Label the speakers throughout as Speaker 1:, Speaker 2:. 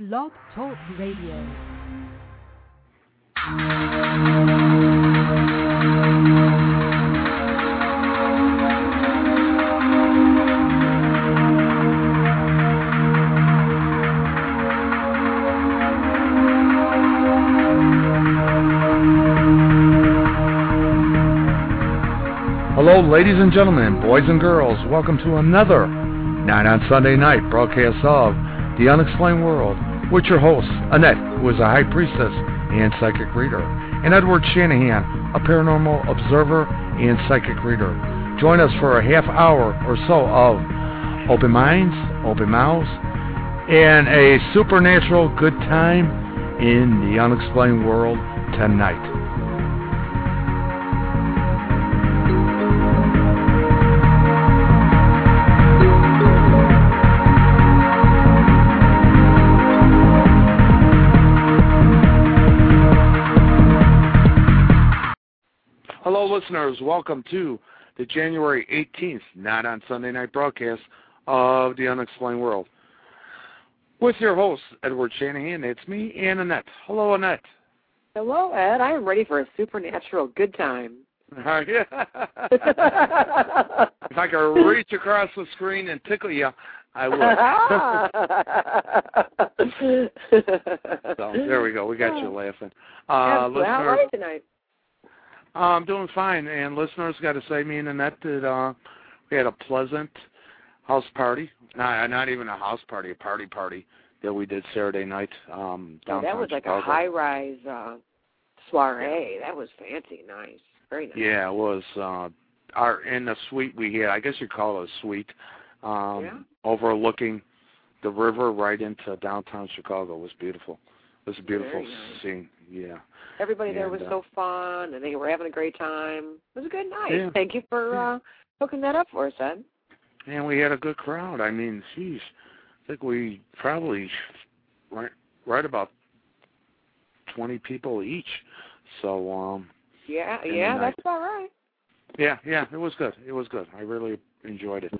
Speaker 1: Blog Talk Radio.
Speaker 2: Hello, ladies and gentlemen, boys and girls. Welcome to another Not on Sunday Night broadcast of The Unexplained World with your host, Annette, who is a high priestess and psychic reader, and Edward Shanahan, a paranormal observer and psychic reader. Join us for a half hour or so of open minds, open mouths, and a supernatural good time in the unexplained world tonight. Listeners. Welcome to the January 18th, not on Sunday Night broadcast of The Unexplained World. With your host, Edward Shanahan, it's me, and Annette. Hello, Annette.
Speaker 3: Hello, Ed. I am ready for a supernatural good time.
Speaker 2: Uh, yeah. if I could reach across the screen and tickle you, I would. so there we go. We got you laughing. Uh,
Speaker 3: how are you tonight?
Speaker 2: Uh, I'm doing fine, and listeners got to say, me and Annette did. Uh, we had a pleasant house party. Not not even a house party, a party party that we did Saturday night um, downtown
Speaker 3: that was like a high-rise uh, soiree. That was fancy, nice, very nice.
Speaker 2: Yeah, it was. Uh, our in the suite we had. I guess you call it a suite. Um,
Speaker 3: Yeah.
Speaker 2: Overlooking the river right into downtown Chicago. It was beautiful. It was a beautiful
Speaker 3: nice.
Speaker 2: scene. Yeah.
Speaker 3: Everybody there was
Speaker 2: uh,
Speaker 3: so fun, and they were having a great time. It was a good night.
Speaker 2: Yeah.
Speaker 3: Thank you for uh, hooking that up for us, Ed.
Speaker 2: And we had a good crowd. I mean, geez, I think we probably right right about twenty people each. So um
Speaker 3: Yeah, yeah, that's about right.
Speaker 2: yeah, yeah, it was good. It was good. I really enjoyed it.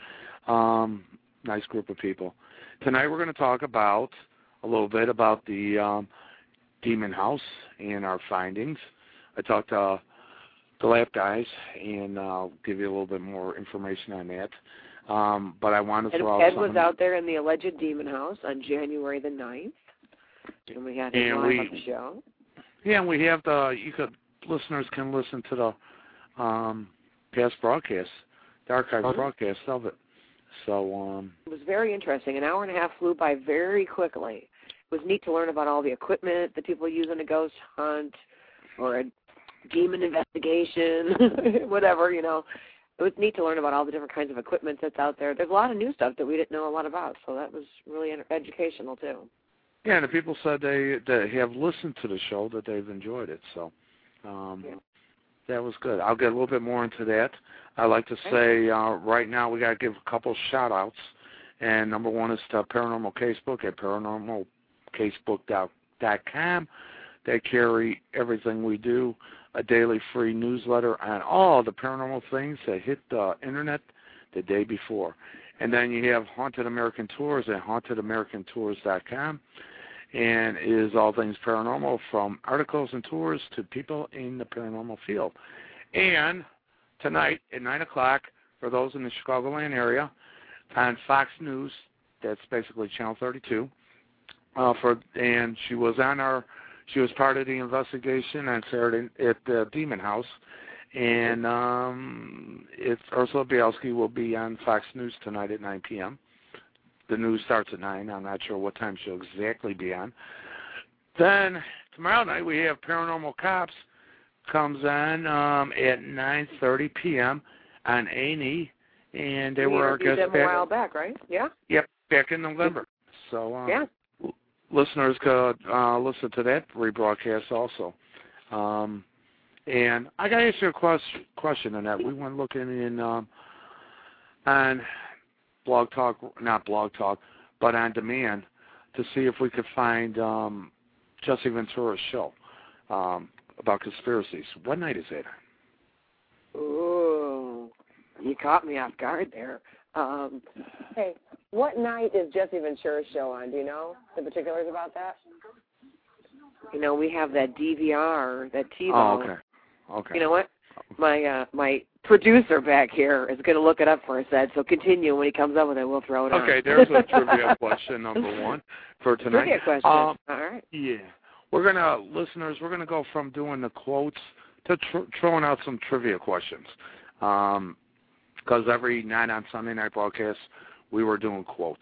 Speaker 2: Um nice group of people. Tonight we're going to talk about a little bit about the um Demon House and our findings. I talked to the lab guys and uh, I'll give you a little bit more information on that. Um, but I want to
Speaker 3: And
Speaker 2: throw out
Speaker 3: Ed was out there in the alleged demon house on January the ninth, and we had him
Speaker 2: And
Speaker 3: on the show.
Speaker 2: Yeah, and we have the you could listeners can listen to the um past broadcasts, the archive
Speaker 3: Okay.
Speaker 2: broadcast of it. So um
Speaker 3: It was very interesting. An hour and a half flew by very quickly. It was neat to learn about all the equipment that people use in a ghost hunt or a demon investigation, whatever, you know. It was neat to learn about all the different kinds of equipment that's out there. There's a lot of new stuff that we didn't know a lot about, so that was really educational too.
Speaker 2: yeah, and the people said they they have listened to the show that they've enjoyed it. So um
Speaker 3: Yeah.
Speaker 2: that was good. I'll get a little bit more into that. I like to say uh right now we got to give a couple shout outs. And number one is to Paranormal Casebook at paranormalcasebook.com. They carry everything we do, a daily free newsletter on all the paranormal things that hit the internet the day before. And then you have Haunted American Tours at hauntedamericantours.com. And it is all things paranormal from articles and tours to people in the paranormal field. And tonight at 9 o'clock, for those in the Chicagoland area, on Fox News, that's basically Channel 32. Uh, for and she was on our, she was part of the investigation on Saturday at the Demon House, and um, it's Ursula Bielski will be on Fox News tonight at 9 p.m. The news starts at 9. I'm not sure what time she'll exactly be on. Then tomorrow night we have Paranormal Cops comes on um, at 9:30 p.m. on A&E, and they
Speaker 3: we
Speaker 2: were our guests
Speaker 3: them a
Speaker 2: back.
Speaker 3: while back, right? Yeah.
Speaker 2: Yep, back in November. So um,
Speaker 3: Yeah.
Speaker 2: Listeners could uh, listen to that rebroadcast also. Um, and I got to ask you a question, question on that. We went looking in um, on Blog Talk, not Blog Talk, but on demand to see if we could find um, Jesse Ventura's show um, about conspiracies. What night is it?
Speaker 3: Ooh, you caught me off guard there. Um, hey, what night is Jesse Ventura's show on? Do you know the particulars about that? You know, we have that DVR, that TiVo.
Speaker 2: Oh, okay. Okay.
Speaker 3: You know what? My uh my producer back here is going to look it up for us, Ed. So continue. When he comes up with it, we'll throw it on.
Speaker 2: Okay, there's a trivia question number one for tonight.
Speaker 3: Trivia question.
Speaker 2: Um,
Speaker 3: All right.
Speaker 2: Yeah, we're gonna listeners. We're gonna go from doing the quotes to tr- throwing out some trivia questions. Um, because every night on Sunday night broadcast we were doing quotes,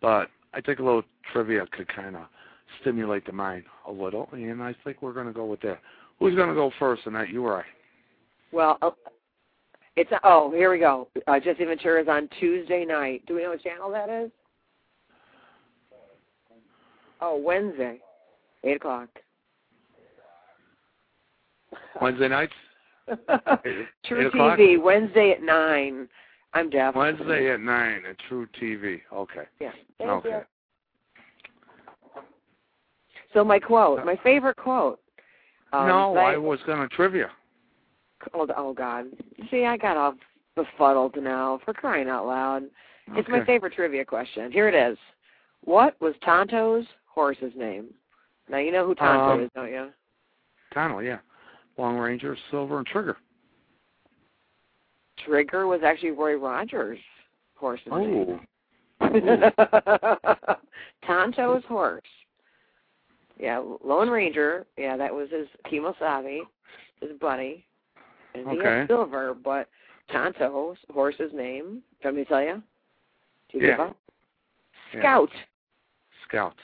Speaker 2: but I think a little trivia could kind of stimulate the mind a little, and I think we're gonna go with that. Who's gonna go first tonight? You or I?
Speaker 3: Well, uh, it's oh here we go. Uh, Jesse Ventura is on Tuesday night. Do we know what channel that is? Oh, Wednesday, eight o'clock.
Speaker 2: Wednesday nights.
Speaker 3: True
Speaker 2: eight o'clock?
Speaker 3: TV Wednesday at nine. I'm deaf.
Speaker 2: Wednesday at nine at True TV. Okay.
Speaker 3: Yeah. Thank
Speaker 2: Okay.
Speaker 3: you. So my quote, my favorite quote. Um,
Speaker 2: no,
Speaker 3: that-
Speaker 2: I was gonna trivia.
Speaker 3: Oh, oh God! See, I got all befuddled now. For crying out loud! It's my favorite trivia question. Here it is. What was Tonto's horse's name? Now you know who Tonto
Speaker 2: Um,
Speaker 3: is, don't you?
Speaker 2: Tonto, yeah. Lone Ranger, Silver, and Trigger.
Speaker 3: Trigger was actually Roy Rogers' horse's name.
Speaker 2: Oh.
Speaker 3: Tonto's horse. Yeah, Lone Ranger. Yeah, that was his Kemosabe, his buddy. And he
Speaker 2: Okay.
Speaker 3: had Silver, but Tonto's horse's name. Want me tell you? Do you give
Speaker 2: Yeah.
Speaker 3: up?
Speaker 2: Yeah.
Speaker 3: Scout.
Speaker 2: Scout.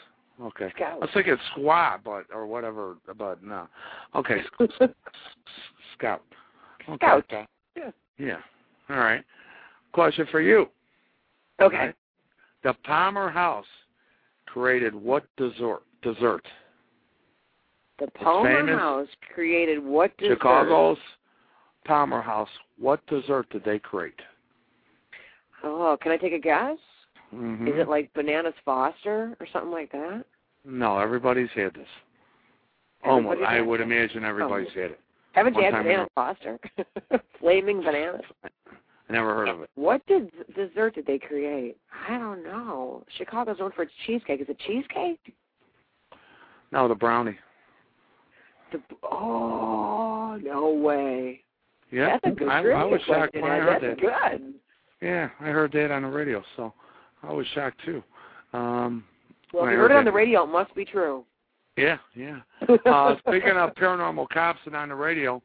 Speaker 2: Okay. I
Speaker 3: Scout.
Speaker 2: was thinking squad, but or whatever, but no. Okay. Scout. Okay.
Speaker 3: Scout.
Speaker 2: Yeah. Yeah. All right. Question for you.
Speaker 3: Okay.
Speaker 2: The Palmer House created what dessert? Dessert.
Speaker 3: The Palmer House created what dessert?
Speaker 2: Chicago's Palmer House. What dessert did they create?
Speaker 3: Oh, can I take a guess?
Speaker 2: Mm-hmm.
Speaker 3: Is it like Bananas Foster or something like that?
Speaker 2: No, everybody's had this. Almost.
Speaker 3: Everybody
Speaker 2: I would
Speaker 3: it?
Speaker 2: imagine everybody's had it.
Speaker 3: Haven't you had
Speaker 2: time
Speaker 3: Bananas Foster? Flaming bananas.
Speaker 2: I never heard of it.
Speaker 3: What did dessert did they create? I don't know. Chicago's known for its cheesecake. Is it cheesecake?
Speaker 2: No, the brownie.
Speaker 3: The, oh no way.
Speaker 2: Yeah.
Speaker 3: That's a good
Speaker 2: I, I was shocked when I heard
Speaker 3: That's
Speaker 2: that.
Speaker 3: good.
Speaker 2: Yeah, I heard that on the radio, so I was shocked too. Um
Speaker 3: Well, if you heard it on the radio, it must be true.
Speaker 2: Yeah, yeah. Uh speaking of paranormal cops and on the radio,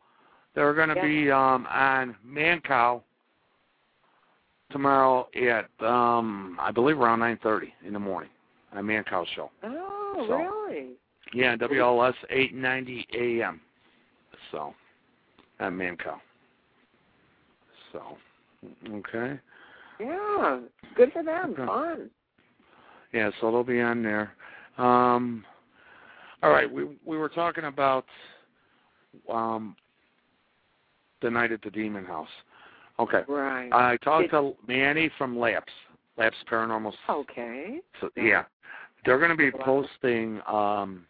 Speaker 2: they're gonna
Speaker 3: Yeah.
Speaker 2: be um on Mancow tomorrow at um I believe around nine thirty in the morning on Mancow show.
Speaker 3: Oh,
Speaker 2: So.
Speaker 3: really?
Speaker 2: Yeah, WLS eight ninety AM. So at Mancow. So okay.
Speaker 3: Yeah. Good for them.
Speaker 2: Okay.
Speaker 3: Fun.
Speaker 2: Yeah, so they'll be on there. Um all right, we we were talking about um the night at the Demon House. Okay.
Speaker 3: Right.
Speaker 2: I talked
Speaker 3: Did-
Speaker 2: to Manny from Laps, Laps Paranormal.
Speaker 3: okay.
Speaker 2: So, yeah, they're going to be posting um,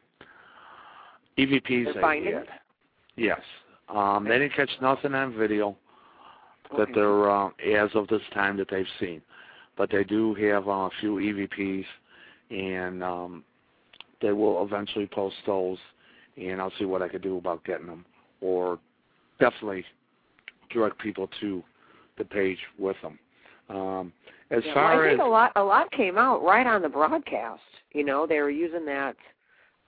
Speaker 2: EVPs
Speaker 3: findings?
Speaker 2: had. Yes, um, they didn't catch nothing on video that
Speaker 3: Okay.
Speaker 2: they're uh, as of this time that they've seen, but they do have uh, a few EVPs, and um, they will eventually post those, and I'll see what I could do about getting them, or definitely direct people to the page with them. Um, as
Speaker 3: Yeah,
Speaker 2: far
Speaker 3: well, I
Speaker 2: as
Speaker 3: think a lot a lot came out right on the broadcast. You know, they were using that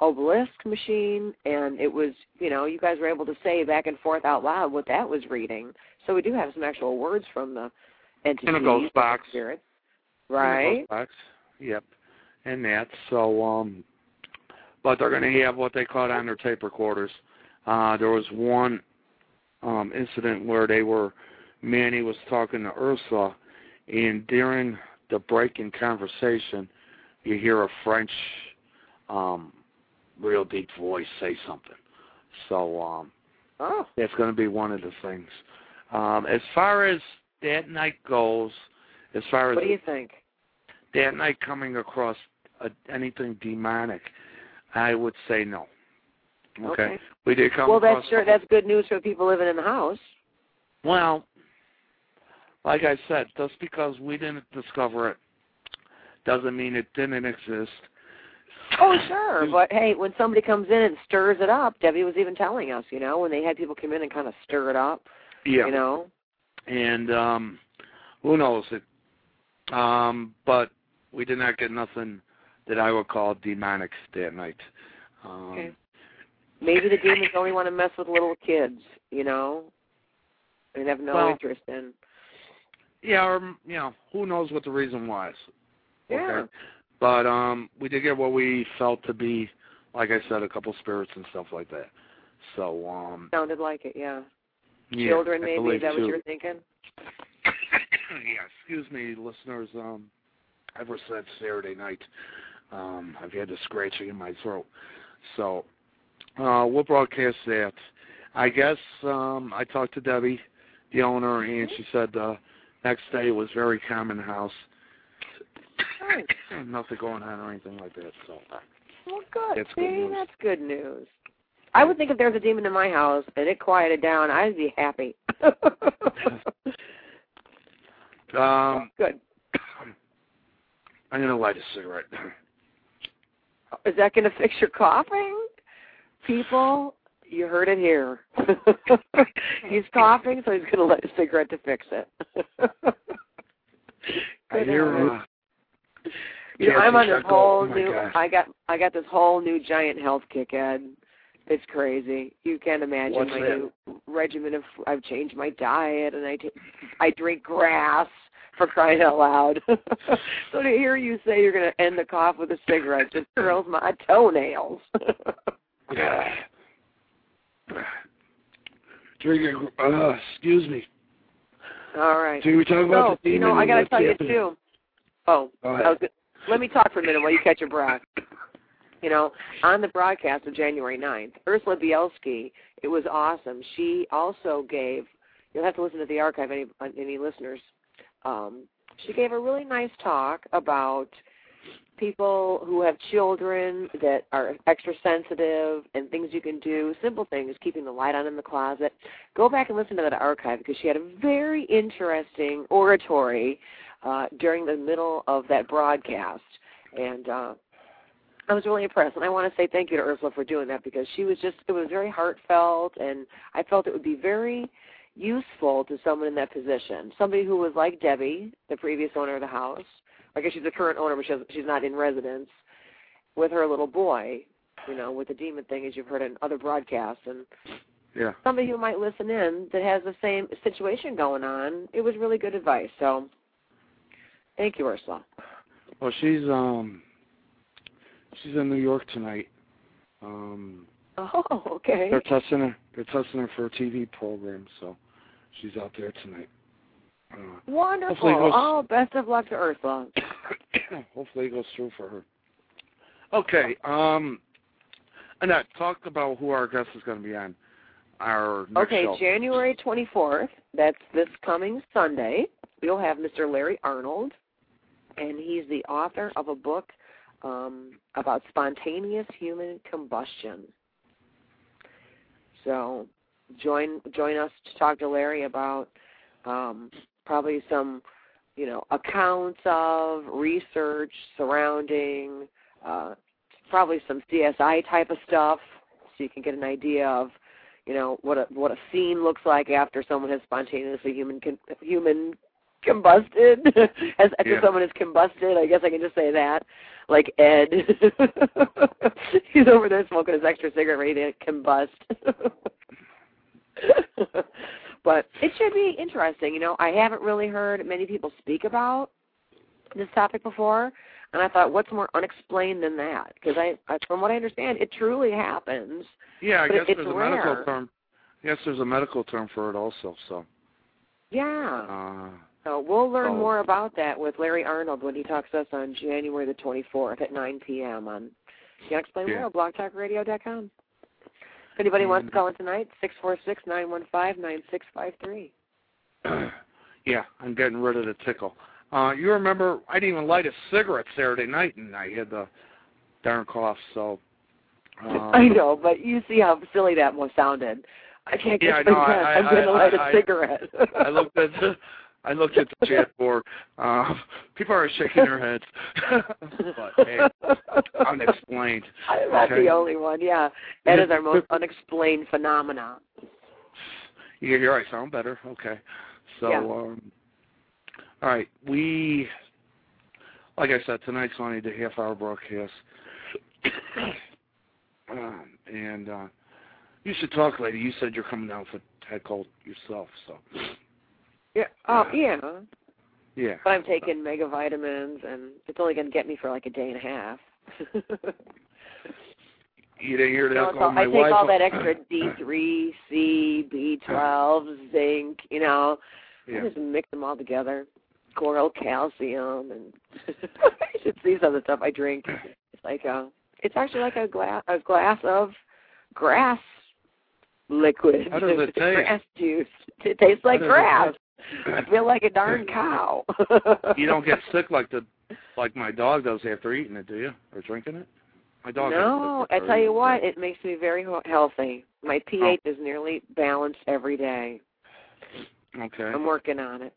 Speaker 3: Ovilus machine and it was you know, you guys were able to say back and forth out loud what that was reading. So we do have some actual words from the entities.
Speaker 2: In a ghost box.
Speaker 3: Spirits. Right?
Speaker 2: ghost box. Yep. And that. So um but they're gonna have what they call on their tape recorders. Uh there was one um incident where they were Manny was talking to Ursula and during the break in conversation you hear a French um, real deep voice say something. So um,
Speaker 3: Oh,
Speaker 2: that's going to be one of the things. Um, as far as that night goes, as far as
Speaker 3: what do you think?
Speaker 2: that night coming across uh, anything demonic, I would say no. Okay,
Speaker 3: Okay.
Speaker 2: we did come
Speaker 3: Well, that's sure. That's good news for people living in the house.
Speaker 2: Well, like I said, just because we didn't discover it doesn't mean it didn't exist.
Speaker 3: Oh, sure. But hey, when somebody comes in and stirs it up, Debbie was even telling us, you know, when they had people come in and kind of stir it up,
Speaker 2: Yeah.
Speaker 3: you know.
Speaker 2: And um who knows it. Um but we did not get nothing that I would call demonic that night. Um
Speaker 3: Okay. Maybe the demons only want to mess with little kids, you know, and have no
Speaker 2: Well,
Speaker 3: interest in.
Speaker 2: Yeah, or you know, who knows what the reason was.
Speaker 3: Yeah.
Speaker 2: Okay. But um we did get what we felt to be like I said, a couple spirits and stuff like that. So um
Speaker 3: Sounded like it, yeah.
Speaker 2: yeah,
Speaker 3: Children, maybe. Is that
Speaker 2: too.
Speaker 3: what you're thinking?
Speaker 2: yeah, excuse me, listeners. Um, ever since Saturday night, um, I've had the scratching in my throat. So uh, we'll broadcast that. I guess um, I talked to Debbie, the owner, and she said uh, next day it was very calm in the house. Nothing going on or anything like that. So
Speaker 3: Well, good.
Speaker 2: That's
Speaker 3: See,
Speaker 2: good news.
Speaker 3: that's good news. I would think if there was a demon in my house and it quieted down, I'd be happy.
Speaker 2: um,
Speaker 3: good.
Speaker 2: I'm gonna light a cigarette.
Speaker 3: Is that going to fix your coughing? People, you heard it here. he's coughing, so he's going to light a cigarette to fix it.
Speaker 2: I hear. Uh,
Speaker 3: You know, I'm on this whole
Speaker 2: oh
Speaker 3: new.
Speaker 2: God.
Speaker 3: I got I got this whole new giant health kick, Ed. It's crazy. You can't imagine
Speaker 2: What's
Speaker 3: my
Speaker 2: that?
Speaker 3: new regimen of. I've changed my diet, and I ta- I drink grass for crying out loud. so to hear you say you're going to end the cough with a cigarette just curls my toenails.
Speaker 2: Yeah. Drinking. Uh, excuse me.
Speaker 3: All right.
Speaker 2: So we talk about
Speaker 3: So
Speaker 2: the
Speaker 3: you know,
Speaker 2: demon
Speaker 3: I got to tell you
Speaker 2: happening.
Speaker 3: too. Oh,
Speaker 2: Go
Speaker 3: I
Speaker 2: ahead.
Speaker 3: was, go- let me talk for a minute while you catch your breath. You know, on the broadcast of January 9th, Ursula Bielski, it was awesome. She also gave, you'll have to listen to the archive, any, any listeners. Um, she gave a really nice talk about people who have children that are extra sensitive and things you can do, simple things, keeping the light on in the closet. Go back and listen to that archive because she had a very interesting oratory uh, during the middle of that broadcast. And uh, I was really impressed, and I want to say thank you to Ursula for doing that because she was just it was very heartfelt, and I felt it would be very useful to someone in that position, somebody who was like Debbie, the previous owner of the house. I guess she's the current owner, but she she's not in residence with her little boy. You know, with the demon thing, as you've heard in other broadcasts, and
Speaker 2: Yeah.
Speaker 3: somebody who might listen in that has the same situation going on. It was really good advice. So, thank you, Ursula.
Speaker 2: Well, she's um, she's in New York tonight. Um,
Speaker 3: Oh, okay.
Speaker 2: they're testing her. They're testing her for a TV program, so she's out there tonight. Uh,
Speaker 3: Wonderful.
Speaker 2: Goes-
Speaker 3: Oh, best of luck to Ursula.
Speaker 2: hopefully it goes through for her. Okay. Um, Annette, talk about who our guest is going to be on our next
Speaker 3: Okay,
Speaker 2: show.
Speaker 3: January 24th. That's this coming Sunday. We'll have Mr. Larry Arnold, and he's the author of a book um, about spontaneous human combustion. So, join join us to talk to Larry about um, probably some, you know, accounts of research surrounding uh, probably some CSI type of stuff, so you can get an idea of you know what a what a scene looks like after someone has spontaneously human con- human combusted as after
Speaker 2: Yeah.
Speaker 3: someone is combusted i guess i can just say that like ed he's over there smoking his extra cigarette ready to combust but it should be interesting you know i haven't really heard many people speak about this topic before and i thought what's more unexplained than that because I, I from what i understand it truly happens
Speaker 2: Yeah, I guess
Speaker 3: it's
Speaker 2: there's a medical term. Yes, there's a medical term for it also. So,
Speaker 3: yeah
Speaker 2: uh,
Speaker 3: So we'll learn
Speaker 2: So-
Speaker 3: more about that with Larry Arnold when he talks to us on January the 24th at 9 p.m. on Can't explain
Speaker 2: Yeah.
Speaker 3: more. BlogTalkRadio.com. If anybody wants to call in tonight, six four six nine one five nine six five three.
Speaker 2: yeah, I'm getting rid of the tickle. Uh, you remember I didn't even light a cigarette Saturday night, and I had the darn cough. So um,
Speaker 3: I know, but you see how silly that was sounded. I can't get
Speaker 2: Yeah, I
Speaker 3: my
Speaker 2: know.
Speaker 3: breath.
Speaker 2: I-
Speaker 3: I'm
Speaker 2: I-
Speaker 3: going to light
Speaker 2: I-
Speaker 3: a cigarette.
Speaker 2: I looked at the, I looked at the chat board. Uh, people are shaking their heads, but hey, unexplained.
Speaker 3: I'm not
Speaker 2: Okay.
Speaker 3: the only one. Yeah, that is our most unexplained phenomenon.
Speaker 2: You hear I sound better. Okay. So,
Speaker 3: Yeah.
Speaker 2: um, all right. We, like I said, tonight's only the half hour broadcast. um, and uh, you should talk, lady. You said you're coming down for head cold yourself. So,
Speaker 3: Yeah. Oh, yeah.
Speaker 2: yeah.
Speaker 3: But I'm taking mega vitamins, and it's only going to get me for like a day and a half.
Speaker 2: You didn't hear that?
Speaker 3: No, it's all, I take
Speaker 2: wife?
Speaker 3: all that extra D3, C, B12, zinc. You know,
Speaker 2: Yeah.
Speaker 3: I just mix them all together. Coral calcium, and you should see some of the stuff I drink. It's like a, it's actually like a glass, a glass of grass liquid.
Speaker 2: How does it taste?
Speaker 3: Grass juice. It tastes like grass. I feel like a darn cow.
Speaker 2: You don't get sick like the like my dog does after eating it, do you? Or drinking it? My dog.
Speaker 3: No, I tell you what, it makes me very ho- healthy. My pH
Speaker 2: Oh.
Speaker 3: is nearly balanced every day.
Speaker 2: Okay.
Speaker 3: I'm working on it.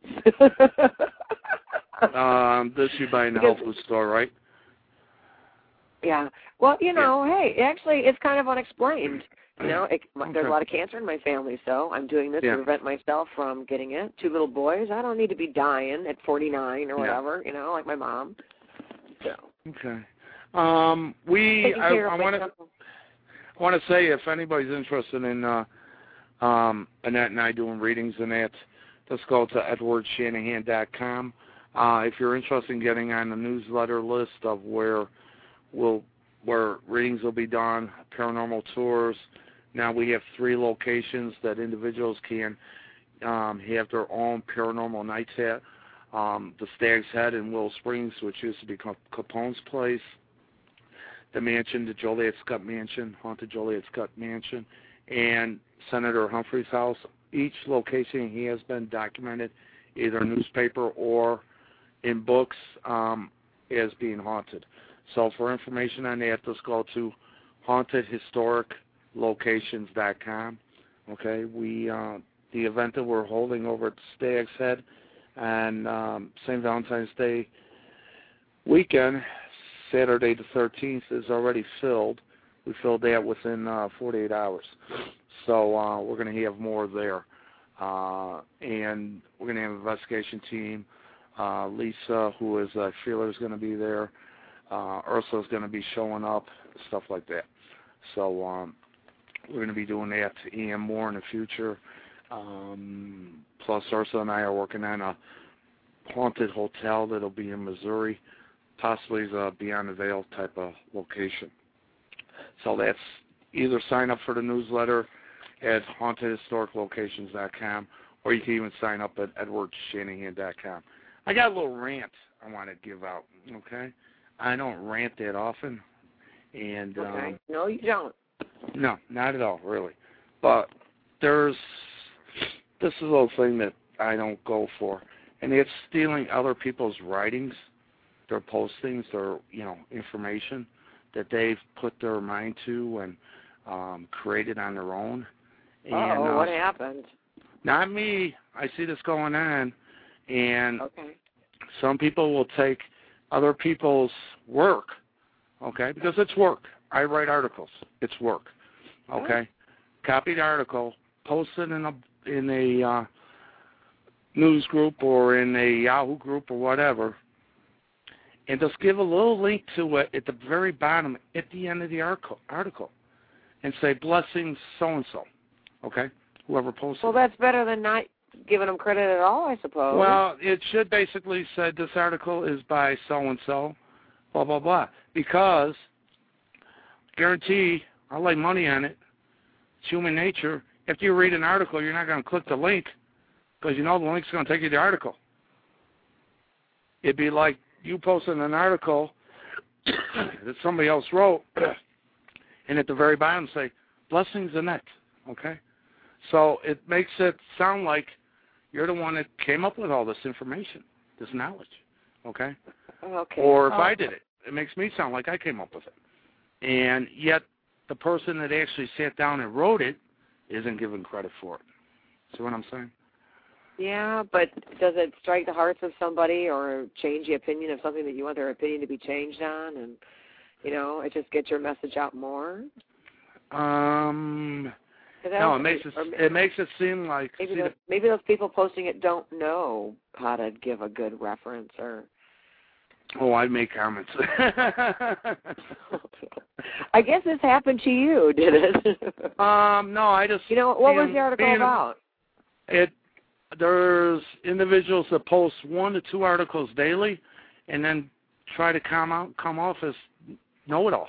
Speaker 2: Um, this you buy in the health food store, right?
Speaker 3: Yeah. Well, you know, hey, actually, it's kind of unexplained. You know, it, my, there's a lot of cancer in my family, so I'm doing this
Speaker 2: Yeah.
Speaker 3: to prevent myself from getting it. Two little boys. I don't need to be dying at 49 or
Speaker 2: Yeah.
Speaker 3: whatever. You know, like my mom. So
Speaker 2: Okay. Um, we I, I want to
Speaker 3: I
Speaker 2: want to say if anybody's interested in uh, um, Annette and I doing readings and that, just go to edwardshanahan.com. Uh, if you're interested in getting on the newsletter list of where will where readings will be done, paranormal tours. Now we have three locations that individuals can um, have their own paranormal nights at. Um, the Stag's Head in Willow Springs, which used to be Capone's place. The mansion, the Joliet Scott Mansion, haunted Joliet Scott Mansion, and Senator Humphrey's house. Each location he has been documented, either newspaper or in books, um, as being haunted. So for information on that, just go to hauntedhistoriclocations.com. Okay, we uh, the event that we're holding over at Stag's Head on um, St. Valentine's Day weekend, Saturday the 13th, is already filled. We filled that within uh, 48 hours. So uh, we're going to have more there. Uh, and we're going to have an investigation team. Uh, Lisa, who is a feeler, is going to be there. Uh, Ursula is going to be showing up, stuff like that. So um, we're going to be doing that and more in the future. Um, plus, Ursula and I are working on a haunted hotel that'll be in Missouri, possibly the Beyond the Veil type of location. So that's either sign up for the newsletter at hauntedhistoriclocations.com or you can even sign up at edwardshanahan.com. I got a little rant I want to give out, okay? I don't rant that often, and
Speaker 3: Okay.
Speaker 2: um,
Speaker 3: no, you don't.
Speaker 2: no, not at all, really. But there's this is a little thing that I don't go for, and it's stealing other people's writings, their postings, their you know information that they've put their mind to and um, created on their own. And
Speaker 3: Oh,
Speaker 2: uh,
Speaker 3: what happened?
Speaker 2: not me. I see this going on, and
Speaker 3: Okay.
Speaker 2: some people will take other people's work, okay, because it's work. I write articles. It's work, okay. Copy the article, post it in a in a uh, news group or in a Yahoo group or whatever, and just give a little link to it at the very bottom, at the end of the article, article, and say blessings so and so, okay. Whoever posted.
Speaker 3: Well, that's better than not giving them credit at all, I suppose.
Speaker 2: Well, it should basically say this article is by so and so, blah blah blah. Because guarantee I'll lay money on it. It's human nature. If you read an article, you're not going to click the link because you know the link's going to take you to the article. It'd be like you posting an article that somebody else wrote, and at the very bottom say blessings Annette. Okay, so it makes it sound like you're the one that came up with all this information, this knowledge. Okay.
Speaker 3: Okay.
Speaker 2: Or if
Speaker 3: oh.
Speaker 2: I did it, it makes me sound like I came up with it. And yet, the person that actually sat down and wrote it isn't given credit for it. See what I'm saying?
Speaker 3: Yeah, but does it strike the hearts of somebody or change the opinion of something that you want their opinion to be changed on? And you know, it just gets your message out more.
Speaker 2: Um. No, it makes it, it makes it seem like
Speaker 3: maybe those, maybe those people posting it don't know how to give a good reference or.
Speaker 2: Oh, I make comments.
Speaker 3: I guess this happened to you, did it?
Speaker 2: um, no, I just.
Speaker 3: You know, what
Speaker 2: being,
Speaker 3: was the article about?
Speaker 2: It there's individuals that post one to two articles daily, and then try to come out come off as know-it-alls.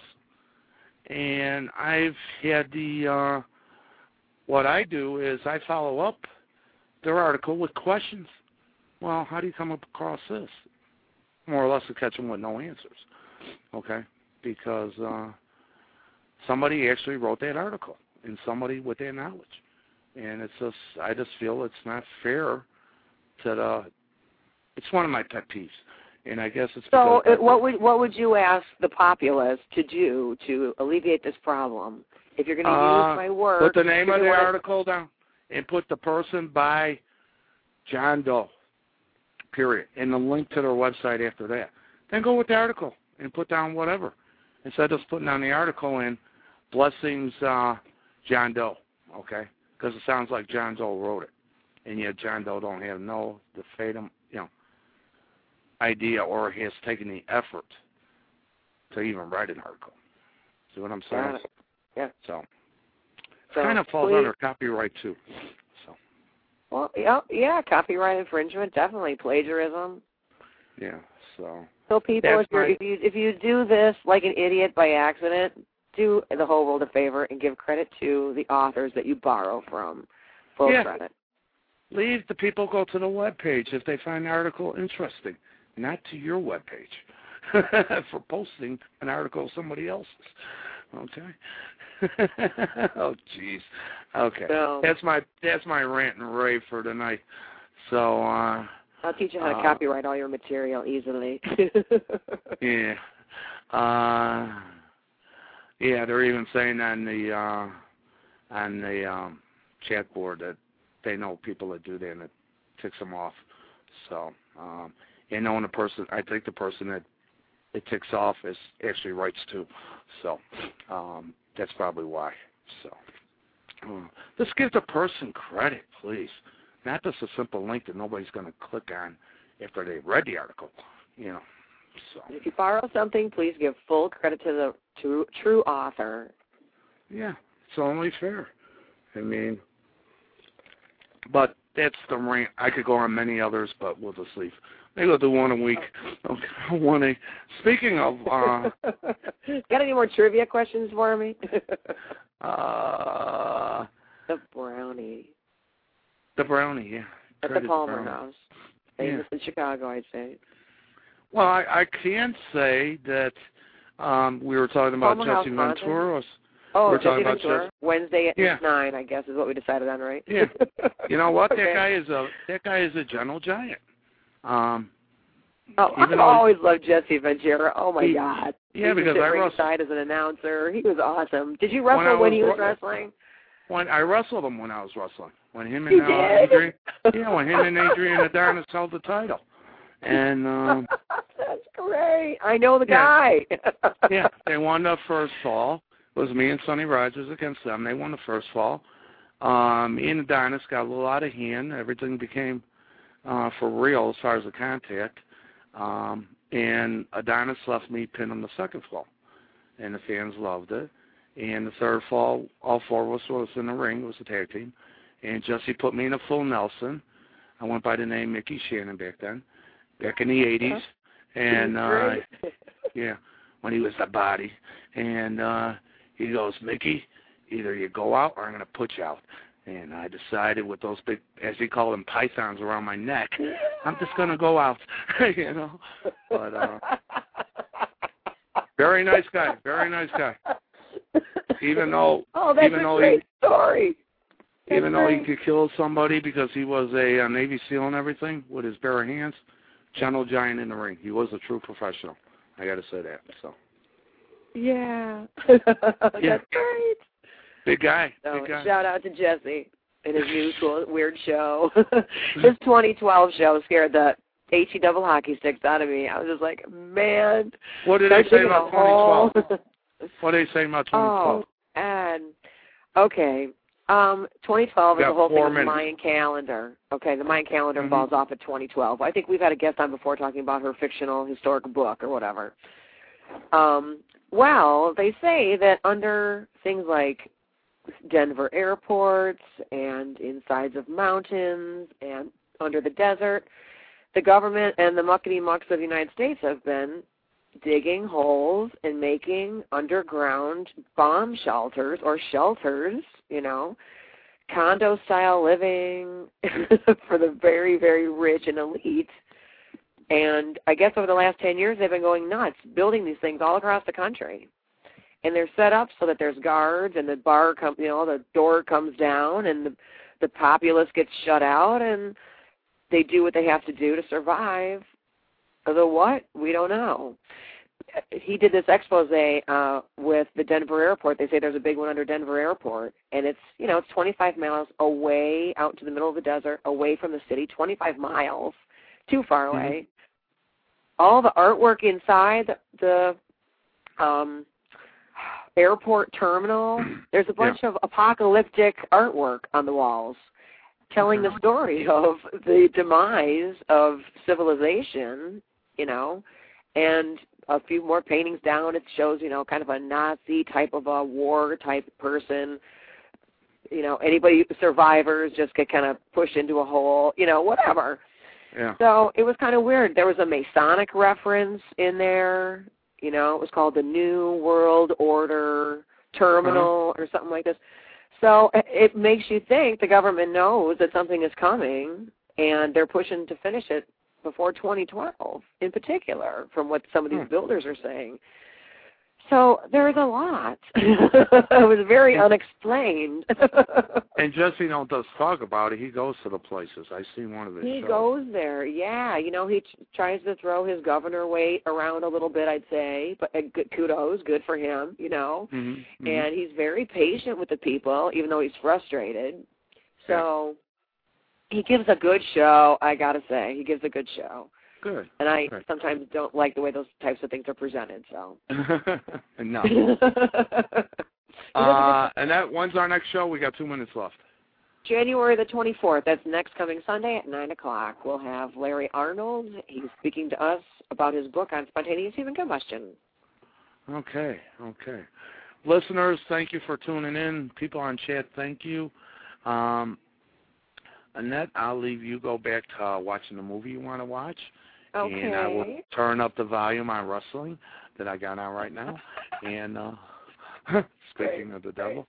Speaker 2: And I've had the uh, what I do is I follow up their article with questions. Well, how do you come across this? More or less to catch them with no answers. Okay, because uh, somebody actually wrote that article, and somebody with that knowledge and it's just I just feel it's not fair to the. It's one of my pet peeves, and I guess it's.
Speaker 3: So, what would what would you ask the populace to do to alleviate this problem? If you're going to
Speaker 2: uh,
Speaker 3: use my word,
Speaker 2: put the name of the article down and put the person by John Doe. Period, and the link to their website after that. Then go with the article and put down whatever instead of just putting down the article in blessings uh, John Doe. Okay because it sounds like John Doe wrote it, and yet John Doe don't have no the fatum, you know, idea or has taken the effort to even write an article. See what I'm saying?
Speaker 3: Yeah.
Speaker 2: So,
Speaker 3: so
Speaker 2: kind of falls
Speaker 3: please.
Speaker 2: under copyright too. So.
Speaker 3: Well, yeah, yeah, copyright infringement, definitely plagiarism.
Speaker 2: Yeah. So.
Speaker 3: So people, if, if you if you do this like an idiot by accident, do the whole world a favor and give credit to the authors that you borrow from. Full
Speaker 2: yeah.
Speaker 3: credit.
Speaker 2: Leave the people go to the web page if they find the article interesting, not to your web page for posting an article of somebody else's. Okay. oh jeez. Okay.
Speaker 3: So,
Speaker 2: that's my that's my rant and rave for tonight. So uh
Speaker 3: I'll teach you how to
Speaker 2: uh,
Speaker 3: copyright all your material easily.
Speaker 2: yeah. Uh yeah, they're even saying on the uh, on the um, chat board that they know people that do that and it ticks them off. So, um, and knowing the person, I think the person that it ticks off is actually writes too. So, um, that's probably why. So, uh, let's give the person credit, please. Not just a simple link that nobody's going to click on after they've read the article. You know. So.
Speaker 3: If you borrow something, please give full credit to the to, true author.
Speaker 2: Yeah, it's only fair. I mean, but that's the rant. I could go on many others, but we'll just leave. Maybe we'll do one a week. Okay, one a. Speaking of, uh,
Speaker 3: got any more trivia questions for me?
Speaker 2: uh,
Speaker 3: the brownie.
Speaker 2: The brownie, yeah.
Speaker 3: At the Palmer
Speaker 2: brownie.
Speaker 3: House, famous
Speaker 2: Yeah.
Speaker 3: in Chicago, I'd say.
Speaker 2: Well, I, I can say that um, we were talking about
Speaker 3: Palmer
Speaker 2: Jesse? Ventura.
Speaker 3: Oh,
Speaker 2: We're
Speaker 3: Jesse
Speaker 2: talking about. Jesse-
Speaker 3: Wednesday at
Speaker 2: Yeah.
Speaker 3: nine, I guess, is what we decided on, right?
Speaker 2: Yeah. You know what?
Speaker 3: Okay.
Speaker 2: That guy is a that guy is a gentle giant. Um,
Speaker 3: Oh, I've always loved Jesse Ventura. Oh my
Speaker 2: He-
Speaker 3: God!
Speaker 2: yeah,
Speaker 3: he
Speaker 2: because
Speaker 3: was
Speaker 2: I
Speaker 3: ringside as an announcer. He was awesome. Did you wrestle when,
Speaker 2: was
Speaker 3: he was wrestling?
Speaker 2: when I wrestled him when I was wrestling. When him and uh. Adrian, yeah, when him and Adrian Adonis held the title, and um,
Speaker 3: That's great. I know the
Speaker 2: Yeah.
Speaker 3: guy.
Speaker 2: yeah, they won the first fall. It was me and Sonny Rogers against them. They won the first fall. Um, and Adonis got a little out of hand. Everything became uh, for real as far as the contact. Um, and Adonis left me pinned on the second fall, and the fans loved it. And the third fall, all four of us was in the ring. It was a tag team, and Jesse put me in a full Nelson. I went by the name Mickey Shannon back then, back in the '80s, and uh, yeah, when he was the body. And uh he goes, Mickey, either you go out or I'm going to put you out. And I decided with those big, as he call them, pythons around my neck, I'm just going to go out, you know. But uh Very nice guy. Very nice guy. Even though,
Speaker 3: oh, that's
Speaker 2: even
Speaker 3: a
Speaker 2: though
Speaker 3: great
Speaker 2: he,
Speaker 3: story. That's
Speaker 2: even though he
Speaker 3: great.
Speaker 2: could kill somebody because he was a, uh Navy SEAL and everything with his bare hands, gentle giant in the ring. He was a true professional. I got to say that. So
Speaker 3: Yeah.
Speaker 2: Yeah.
Speaker 3: That's great.
Speaker 2: Big guy.
Speaker 3: So
Speaker 2: big guy.
Speaker 3: shout out to Jesse and his new cool weird show. his 2012 show scared the he double hockey sticks out of me. I was just like, man.
Speaker 2: What did
Speaker 3: I
Speaker 2: they say about 2012? What did they say about 2012?
Speaker 3: oh, and okay. Um, 2012 is the whole thing the. Mayan calendar. Okay, the Mayan calendar
Speaker 2: Mhm.
Speaker 3: falls off at 2012. I think we've had a guest on before talking about her fictional historic book or whatever. Um, well, they say that under things like Denver airports and insides of mountains and under the desert, the government and the muckety mucks of the United States have been digging holes and making underground bomb shelters or shelters, you know, condo style living for the very, very rich and elite. And I guess over the last 10 years, they've been going nuts, building these things all across the country. And they're set up so that there's guards, and the bar comes, you know, the door comes down, and the the populace gets shut out, and they do what they have to do to survive. The what? We don't know. He did this expose uh, with the Denver airport. They say there's a big one under Denver airport, and it's you know it's 25 miles away out to the middle of the desert, away from the city. 25 miles, too far away. All the artwork inside the, the um, airport terminal. There's a bunch of apocalyptic artwork on the walls telling the mm-hmm. story of the demise of civilization, you know, and a few more paintings down it shows, you know, kind of a Nazi type of a war type person. You know, anybody survivors just get kind of pushed into a hole, you know, whatever.
Speaker 2: Yeah.
Speaker 3: So it was kind of weird. There was a Masonic reference in there. You know, it was called the New World Order Terminal or something like this. So it- it makes you think the government knows that something is coming, and they're pushing to finish it before 2012, in particular, from what some of these
Speaker 2: Hmm.
Speaker 3: builders are saying. So there's a lot. it was very unexplained.
Speaker 2: And Jesse don't just talk about it. He goes to the places. I seen one of his
Speaker 3: He
Speaker 2: shows.
Speaker 3: goes there, yeah. You know, he t- tries to throw his governor weight around a little bit, I'd say. But uh, good, kudos, good for him. You know,
Speaker 2: Mhm, mhm.
Speaker 3: and he's very patient with the people, even though he's frustrated. So he gives a good show. I gotta say, he gives a good show.
Speaker 2: Good.
Speaker 3: And I
Speaker 2: Right.
Speaker 3: sometimes don't like the way those types of things are presented. So.
Speaker 2: no.
Speaker 3: He does a good-
Speaker 2: Uh, and that when's our next show? We got two minutes left.
Speaker 3: January the 24th. That's next coming Sunday at 9 o'clock. We'll have Larry Arnold. He's speaking to us about his book on spontaneous human combustion.
Speaker 2: Okay, okay. Listeners, thank you for tuning in. People on chat, thank you. Um, Annette, I'll leave you go back to uh, watching the movie you want to watch.
Speaker 3: Okay.
Speaker 2: And I will turn up the volume on wrestling that I got on right now. And uh, speaking of the devil.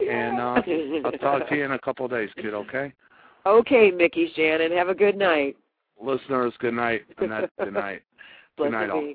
Speaker 2: And uh, I'll talk to you in a couple of days, kid, okay?
Speaker 3: Okay, Mickey Shannon. Have a good night.
Speaker 2: Listeners, good night. Annette, good night. Good night, all.